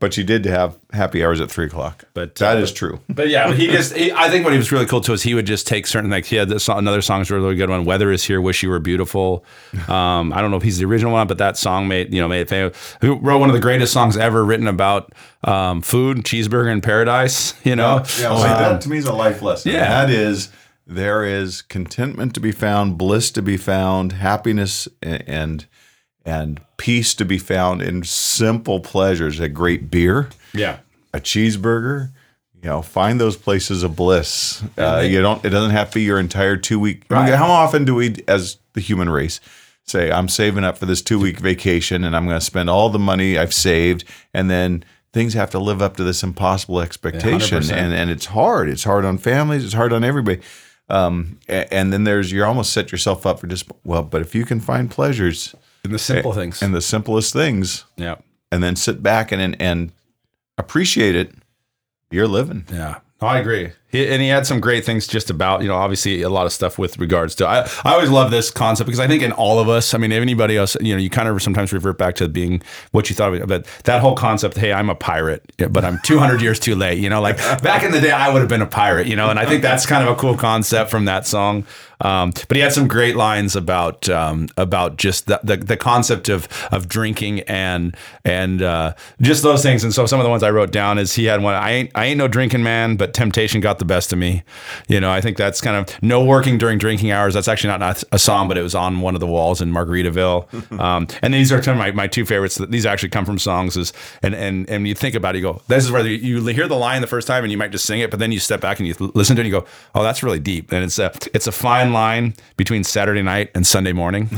but she did have happy hours at three o'clock. But, that uh, is true. But yeah, he just, he, I think what he was really cool too is he would just take certain, like he had this song, another song's a really good one, Weather is Here, Wish You Were Beautiful. [laughs] Um, I don't know if he's the original one, but that song made, you know, made it famous. Who wrote one of the greatest songs ever written about um, food, cheeseburger in paradise, [laughs] you know? Yeah, see, that to me is a life lesson. yeah. that is there is contentment to be found, bliss to be found, happiness and and peace to be found in simple pleasures. A great beer, Yeah. a cheeseburger. You know, find those places of bliss. Uh, you don't. It doesn't have to be your entire two week. Right. how often do we, as the human race, say, "I'm saving up for this two week vacation, and I'm going to spend all the money I've saved," and then things have to live up to this impossible expectation, 100%. and and it's hard. It's hard on families. It's hard on everybody. Um, a- and then there's you're almost set yourself up for just well, but if you can find pleasures In the simple eh, things. and the simplest things, yeah. and then sit back and and, and appreciate it, you're living. Yeah. No, I agree. He, and he had some great things just about, you know, obviously a lot of stuff with regards to. I, I always love this concept because I think in all of us, I mean, if anybody else, you know, you kind of sometimes revert back to being what you thought of it. But that whole concept, hey, I'm a pirate, but I'm 200 years too late, you know, like back in the day, I would have been a pirate, you know, and I think that's kind of a cool concept from that song. Um, but he had some great lines about um, about just the, the the concept of of drinking and and uh, just those things. And so some of the ones I wrote down is he had one. I ain't I ain't no drinking man, but temptation got the best of me. You know, I think that's kind of no working during drinking hours. That's actually not, not a song, but it was on one of the walls in Margaritaville. [laughs] um, and these are two of my, my two favorites. These actually come from songs. Is and and and you think about it, you go, this is where you hear the line the first time and you might just sing it, but then you step back and you listen to it and you go, oh, that's really deep. And it's a it's a fine line between Saturday night and Sunday morning.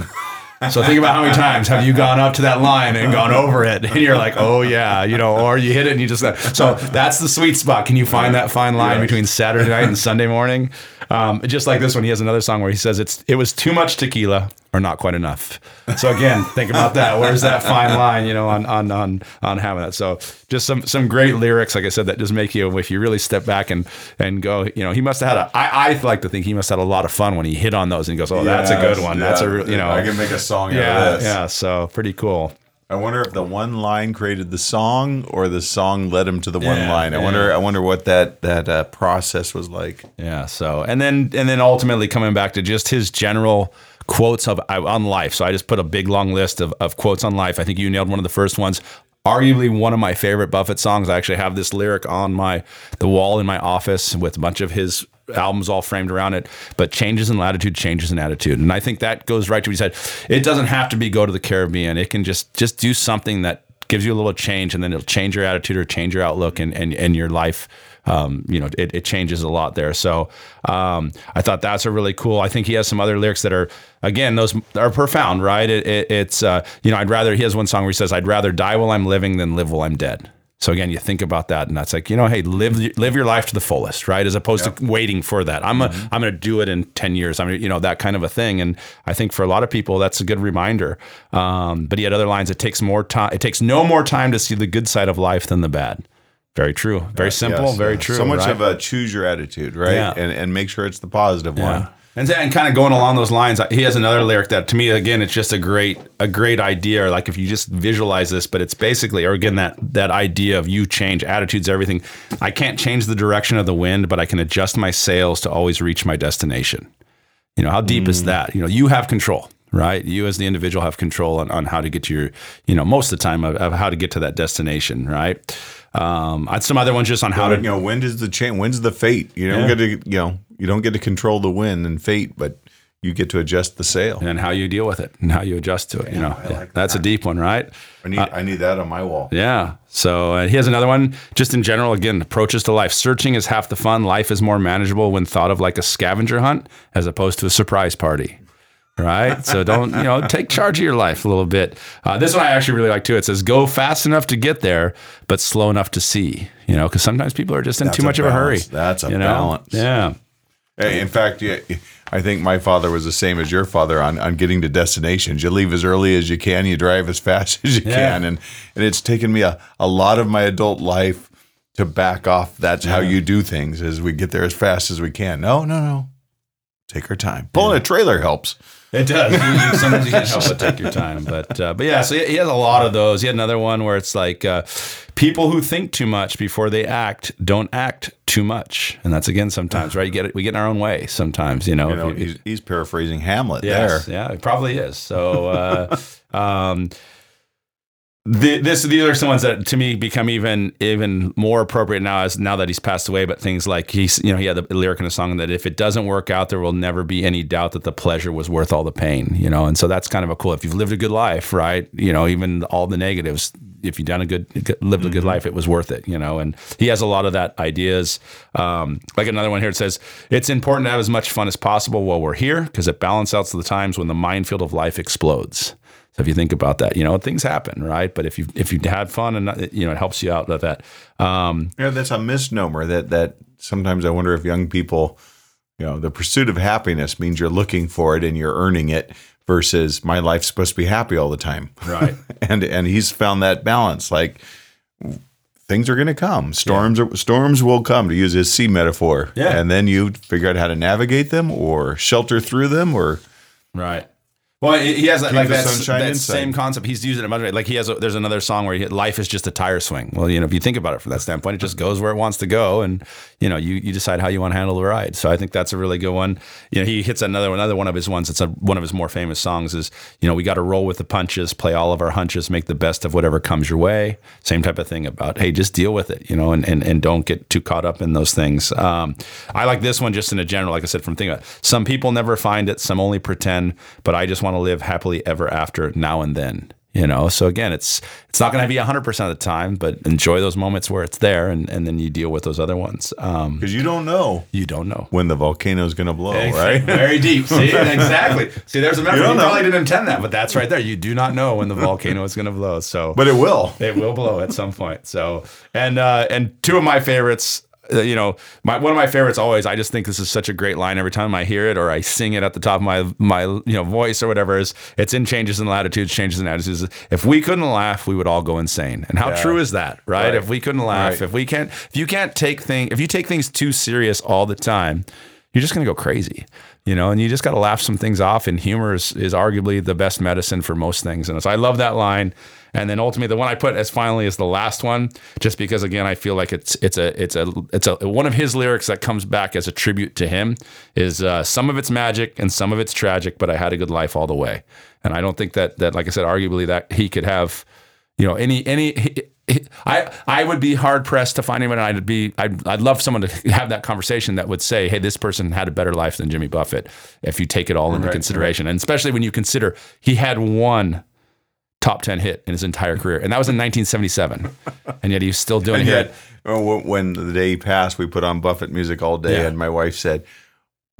So think about how many times have you gone up to that line and gone over it, and you're like, oh yeah, you know, or you hit it and you just. So that's the sweet spot. Can you find that fine line yes. between Saturday night and Sunday morning? Um, just like this one, he has another song where he says it's it was too much tequila or not quite enough. So again, think about that. Where's that fine line, you know, on on on on having that. So just some some great lyrics, like I said, that just make you if you really step back and and go, you know, he must have had a. I I like to think he must have had a lot of fun when he hit on those and goes, oh, yes, that's a good one. Yeah, that's a you know, I can make a song yeah, out of this. Yeah, so pretty cool. I wonder if the one line created the song, or the song led him to the one yeah, line. I yeah. wonder. I wonder what that that uh, process was like. Yeah. So, and then and then ultimately coming back to just his general quotes of on life. So I just put a big long list of, of quotes on life. I think you nailed one of the first ones. Arguably one of my favorite Buffett songs. I actually have this lyric on my the wall in my office with a bunch of his albums all framed around it. But changes in latitude, changes in attitude, and I think that goes right to what you said. It doesn't have to be go to the Caribbean. It can just just do something that gives you a little change, and then it'll change your attitude or change your outlook and and, and your life um, you know, it, it, changes a lot there. So um, I thought that's a really cool. I think he has some other lyrics that are, again, those are profound, right? It, it, it's, uh, you know, I'd rather, he has one song where he says, I'd rather die while I'm living than live while I'm dead. So again, you think about that, and that's like you know, hey, live live your life to the fullest, right? As opposed yep. to waiting for that. I'm mm-hmm. a, I'm going to do it in ten years. I'm mean, you know that kind of a thing. And I think for a lot of people, that's a good reminder. Um, but he had other lines. It takes more time. It takes no more time to see the good side of life than the bad. Very true. Very simple. Yes, very true. So much right? of a choose your attitude, right? Yeah. And and make sure it's the positive yeah. one. And, and kind of going along those lines, he has another lyric that to me again, it's just a great a great idea. Like if you just visualize this, but it's basically, or again that that idea of you change attitudes, everything. I can't change the direction of the wind, but I can adjust my sails to always reach my destination. You know how deep mm. is that? You know you have control right? You as the individual have control on, on how to get to your, you know, most of the time of, of how to get to that destination, right? Um, I had some other ones just on how well, to. You know, when does the chain. when's the fate. You don't yeah. get to, you know, you don't get to control the wind and fate, but you get to adjust the sail and how you deal with it and how you adjust to it. Yeah, you know, like that's that. a deep one, right? I need, uh, I need that on my wall. Yeah. So uh, he has another one. Just in general, again, approaches to life. Searching is half the fun. Life is more manageable when thought of like a scavenger hunt as opposed to a surprise party right? So don't you know take charge of your life a little bit. Uh, this one I actually really like too. It says go fast enough to get there, but slow enough to see. You know, because sometimes people are just in That's too much balance. of a hurry. That's a you know? balance. Yeah. Hey, in fact, yeah, I think my father was the same as your father on, on getting to destinations. You leave as early as you can, you drive as fast [laughs] as you yeah. can, and and it's taken me a, a lot of my adult life to back off. That's yeah. how you do things. As we get there as fast as we can. No, no, no. Take our time. Pulling yeah. a trailer helps. It does. You, sometimes you can't help but take your time. [laughs] But uh, but yeah, so he has a lot of those. He had another one where it's like uh, people who think too much before they act don't act too much, and that's again sometimes right. You get it. We get in our own way sometimes. You know. You know you, he's, he's, paraphrasing Hamlet yes, there. Yeah, it probably is. So. Uh, [laughs] um, the, this these are some ones that to me become even even more appropriate now as now that he's passed away. But things like he's you know he had the lyric in a song that if it doesn't work out, there will never be any doubt that the pleasure was worth all the pain. You know, and so that's kind of a cool. If you've lived a good life, right? You know, even all the negatives. If you've done a good, lived a good mm-hmm. life, it was worth it. You know, and he has a lot of that ideas. Um, like another one here, it says it's important to have as much fun as possible while we're here because it balances out the times when the minefield of life explodes. If you think about that, you know, things happen, right? But if you if you had fun and you know, it helps you out with that. Um, yeah, that's a misnomer. That that sometimes I wonder if young people, you know, the pursuit of happiness means you're looking for it and you're earning it versus my life's supposed to be happy all the time. Right. [laughs] and and he's found that balance. Like things are going to come. Storms yeah. are, storms will come to use his sea metaphor. Yeah. And then you figure out how to navigate them or shelter through them or right. Well, he has that, like that, that same concept. He's using it much like he has. A, there's another song where he, life is just a tire swing. Well, you know, if you think about it from that standpoint, it just goes where it wants to go, and you know, you, you decide how you want to handle the ride. So I think that's a really good one. You know, he hits another another one of his ones. It's a, one of his more famous songs. Is you know, we got to roll with the punches, play all of our hunches, make the best of whatever comes your way. Same type of thing about hey, just deal with it, you know, and and, and don't get too caught up in those things. Um, I like this one just in a general, like I said, from thinking about it. some people never find it, some only pretend, but I just want to live happily ever after now and then. You know, so again, it's it's not going to be hundred percent of the time, but enjoy those moments where it's there, and, and then you deal with those other ones. Um, Because you don't know you don't know, when the volcano is going to blow, right? Very deep. See, [laughs] exactly. See, there's a metaphor. You You, probably didn't intend that, but that's right there. You do not know when the volcano is going to blow. So, But it will. it will blow at some point. So, and uh, and two of my favorites. Uh, you know, my one of my favorites always. I just think this is such a great line every time I hear it or I sing it at the top of my my you know voice or whatever. Is it's in changes in latitudes, changes in attitudes. If we couldn't laugh, we would all go insane. And how Yeah. true is that, right? Right. If we couldn't laugh, Right. if we can't, if you can't take thing, if you take things too serious all the time, you're just gonna go crazy. You know, and you just got to laugh some things off. And humor is, is arguably the best medicine for most things. And so I love that line. And then ultimately, the one I put as finally is the last one, just because again, I feel like it's it's a it's a it's a one of his lyrics that comes back as a tribute to him. Is uh, some of it's magic and some of it's tragic, but I had a good life all the way. And I don't think that that like I said, arguably that he could have, you know, any any. I I would be hard pressed to find anyone. I'd be I'd, I'd love someone to have that conversation that would say, hey, this person had a better life than Jimmy Buffett if you take it all into Right, consideration, and especially when you consider he had one top ten hit in his entire career, and that was in 1977, [laughs] and yet he's still doing And it. yet, when when the day passed, we put on Buffett music all day, Yeah. and my wife said,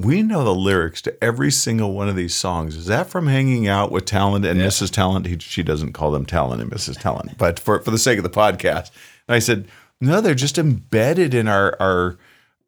"We know the lyrics to every single one of these songs. Is that from hanging out with Talent and Mrs. Talent?" He, she doesn't call them Talent and Mrs. Talent, but for for the sake of the podcast, and I said, "No, they're just embedded in our our."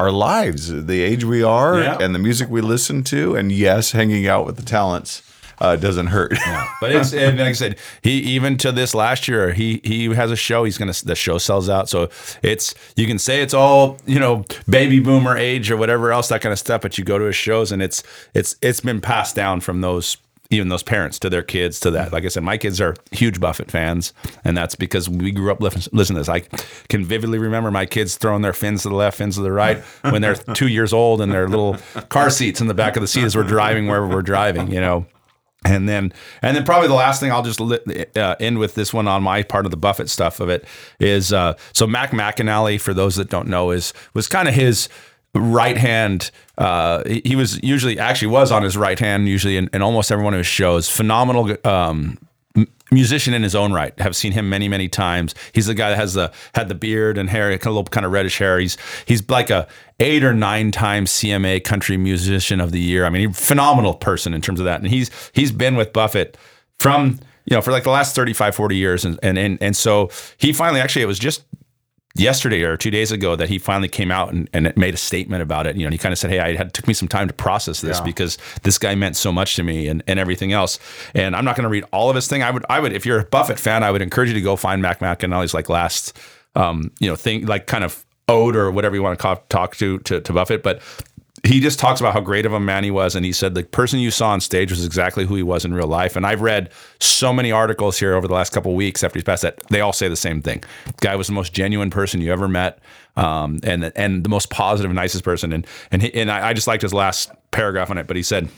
Our lives, the age we are, Yeah. and the music we listen to, and yes, hanging out with the talents uh, doesn't hurt. [laughs] But it's and like I said, he even to this last year, he he has a show. He's gonna the show sells out, so it's you can say it's all you know baby boomer age or whatever else that kind of stuff. But you go to his shows and it's it's it's been passed down from those even those parents to their kids to that. Like I said, my kids are huge Buffett fans, and that's because we grew up listening listen to this. I can vividly remember my kids throwing their fins to the left, fins to the right when they're [laughs] two years old and their little car seats in the back of the seat as we're driving wherever we're driving. You know. And then, and then probably the last thing I'll just uh, end with this one on my part of the Buffett stuff of it is uh, so Mac McAnally, for those that don't know, is was kind of his right hand. Uh, he, was usually actually was on his right hand usually in, in almost every one of his shows. Phenomenal. Um, musician in his own right. Have seen him many many times. He's the guy that has the had the beard and hair of little kind of reddish hair. He's he's like a eight or nine time cma country musician of the year. I mean he's a phenomenal person in terms of that. And he's he's been with buffett from you know for like the last 35 40 years. And and and, and so he finally actually it was just yesterday or two days ago that he finally came out and, and made a statement about it. You know, he kind of said, Hey, I had took me some time to process this Yeah. because this guy meant so much to me and, and everything else. And I'm not going to read all of his thing. I would, I would, if you're a Buffett fan, I would encourage you to go find Mac McAnally's like last, um, you know, thing, like kind of ode or whatever you want to talk to, to, to Buffett. But he just talks about how great of a man he was. And he said the person you saw on stage was exactly who he was in real life. And I've read so many articles here over the last couple weeks after he's passed that they all say the same thing. Guy was the most genuine person you ever met. Um, and, and the most positive, nicest person. And, and, he, and I, I just liked his last paragraph on it, but he said,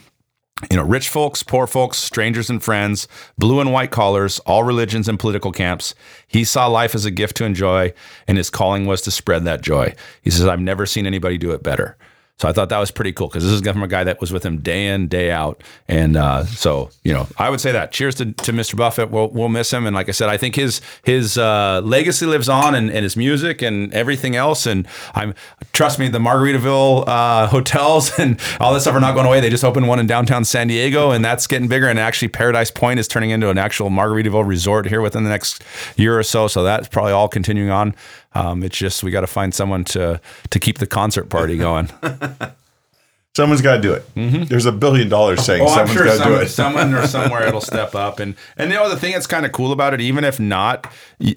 you know, rich folks, poor folks, strangers and friends, blue and white collars, all religions and political camps. He saw life as a gift to enjoy, and his calling was to spread that joy. He says, I've never seen anybody do it better. So I thought that was pretty cool because this is from a guy that was with him day in, day out. And uh, so, you know, I would say that. Cheers to, to Mr. Buffett. We'll, we'll miss him. And like I said, I think his his uh, legacy lives on and, and his music and everything else. And I'm trust me, the Margaritaville uh, hotels [laughs] and all this stuff are not going away. They just opened one in downtown San Diego, and that's getting bigger. And actually, Paradise Point is turning into an actual Margaritaville resort here within the next year or so. So that's probably all continuing on. Um, it's just we got to find someone to to keep the concert party [laughs] going. Someone's got to do it. There's a billion dollars saying Oh, I'm someone's sure got to some, do it. someone or [laughs] somewhere it'll step up. And and you know the thing that's kind of cool about it, even if not,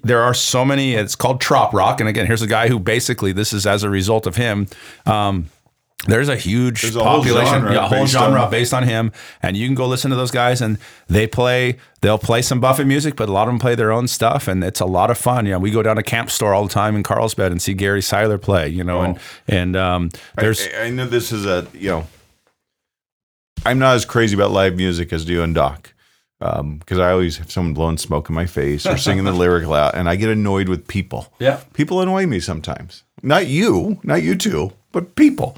there are so many. It's called Trop Rock. And again, here's a guy who basically this is as a result of him. Um, There's a huge There's a whole population, genre yeah, a whole based genre on- based on him, and you can go listen to those guys, and they play. They'll play some Buffett music, but a lot of them play their own stuff, and it's a lot of fun. You know, we go down to Camp Store all the time in Carlsbad and see Gary Seiler play. You know, and and um, there's I, I know this is a you know, I'm not as crazy about live music as you and Doc, because I always have someone blowing smoke in my face or singing the [laughs] lyric loud, and I get annoyed with people. Yeah. people annoy me sometimes. Not you, not you two, but people.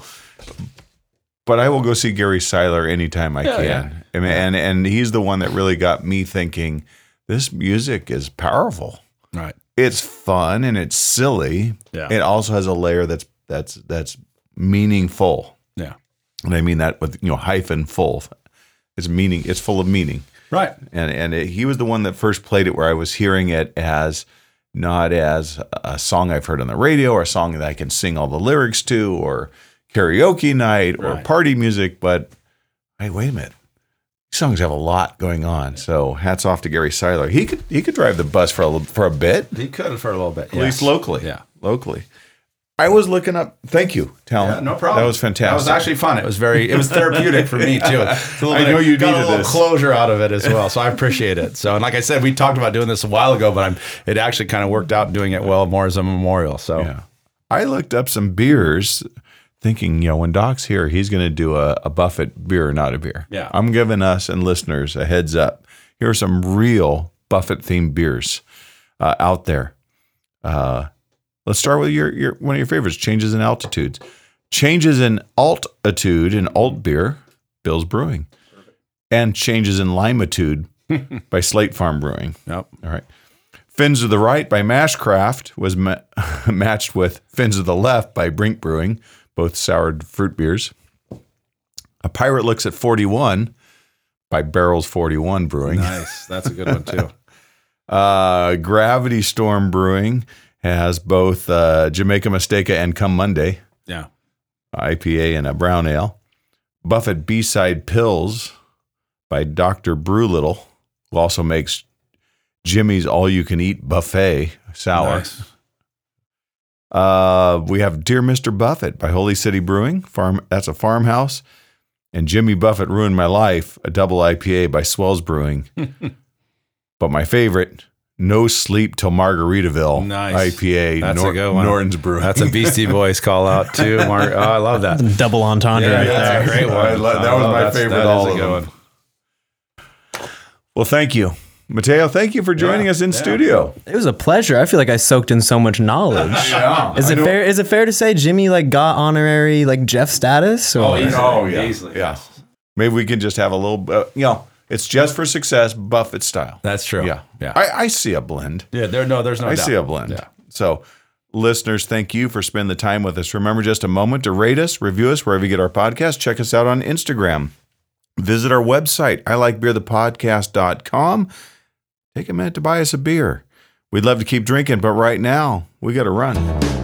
But I will go see Gary Seiler anytime I can, yeah. I mean, and and he's the one that really got me thinking. This music is powerful right. it's fun and it's silly. Yeah. It also has a layer that's that's that's meaningful. Yeah. And I mean that with you know hyphen full. It's meaning. It's full of meaning. Right. And and it, he was the one that first played it where I was hearing it as not as a song I've heard on the radio or a song that I can sing all the lyrics to or karaoke night or Right. party music, but hey, wait a minute. These songs have a lot going on. So hats off to Gary Seiler. He could he could drive the bus for a little- for a bit. He could for a little bit, At least locally. Yeah. Locally. I was looking up. Thank you, Talon. Yeah, no problem. That was fantastic. That was actually fun. It was very, it was therapeutic for me [laughs] too. It's a little I know you got a little this. closure out of it as well, so I appreciate it. So, and like I said, we talked about doing this a while ago, but I'm, it actually kind of worked out doing it well more as a memorial. So, Yeah. I looked up some beers thinking, you know, when Doc's here, he's going to do a, a Buffett beer or not a beer. Yeah. I'm giving us and listeners a heads up. Here are some real Buffett themed beers uh, out there. Uh, let's start with your, your one of your favorites, Changes in Altitudes. Changes in Altitude in Alt Beer, Bill's Brewing. And Changes in Limitude [laughs] by Slate Farm Brewing. yep. All right. Fins to the Right by Mashcraft was ma- [laughs] matched with Fins to the Left by Brink Brewing, both soured fruit beers. A Pirate Looks at 41 by Barrels 41 Brewing. Nice. That's a good one too. [laughs] Uh, Gravity Storm Brewing has both uh, Jamaica Mistake and Come Monday, Yeah. IPA and a brown ale. Buffett B-Side Pils by Dr. Brewlittle, who also makes Jimmy's All You Can Eat Buffet Sour. Nice. Uh, we have Dear Mr. Buffett by Holy City Brewing. Farm that's a farmhouse. And Jimmy Buffett Ruined My Life, a double IPA by Swells Brewing. [laughs] but my favorite, No Sleep Till Margaritaville Nice. IPA, That's a good one. Norton's Brewing. That's a Beastie [laughs] Boys call out too. Mark. Oh, I love that. [laughs] Double entendre right that's there. a great one. I lo- that was love my favorite that all is a of good them. one. well, thank you. Mateo, thank you for joining Yeah, us in yeah. studio. It was a pleasure. I feel like I soaked in so much knowledge. [laughs] Yeah. Is it fair? Is it fair to say Jimmy like got honorary like Jeff status? Or? Oh, yeah. Easily. Yeah. Maybe we can just have a little, uh, you know, it's just for success, Buffett style. That's true. Yeah. Yeah. I, I see a blend. yeah. There. No. There's no. I doubt. see a blend. Yeah. So, listeners, thank you for spending the time with us. Remember just a moment to rate us, review us wherever you get our podcast. Check us out on Instagram. Visit our website, I like beer, podcast.com. Take a minute to buy us a beer. We'd love to keep drinking, but right now we got to run.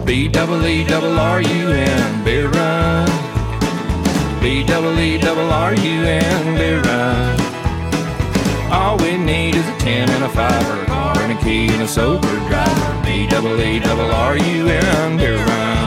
B double E double R U N beer run. B double E double R U N beer run. All we need is a ten and a five or a car and a key and a sober driver. B double E double R U N beer run.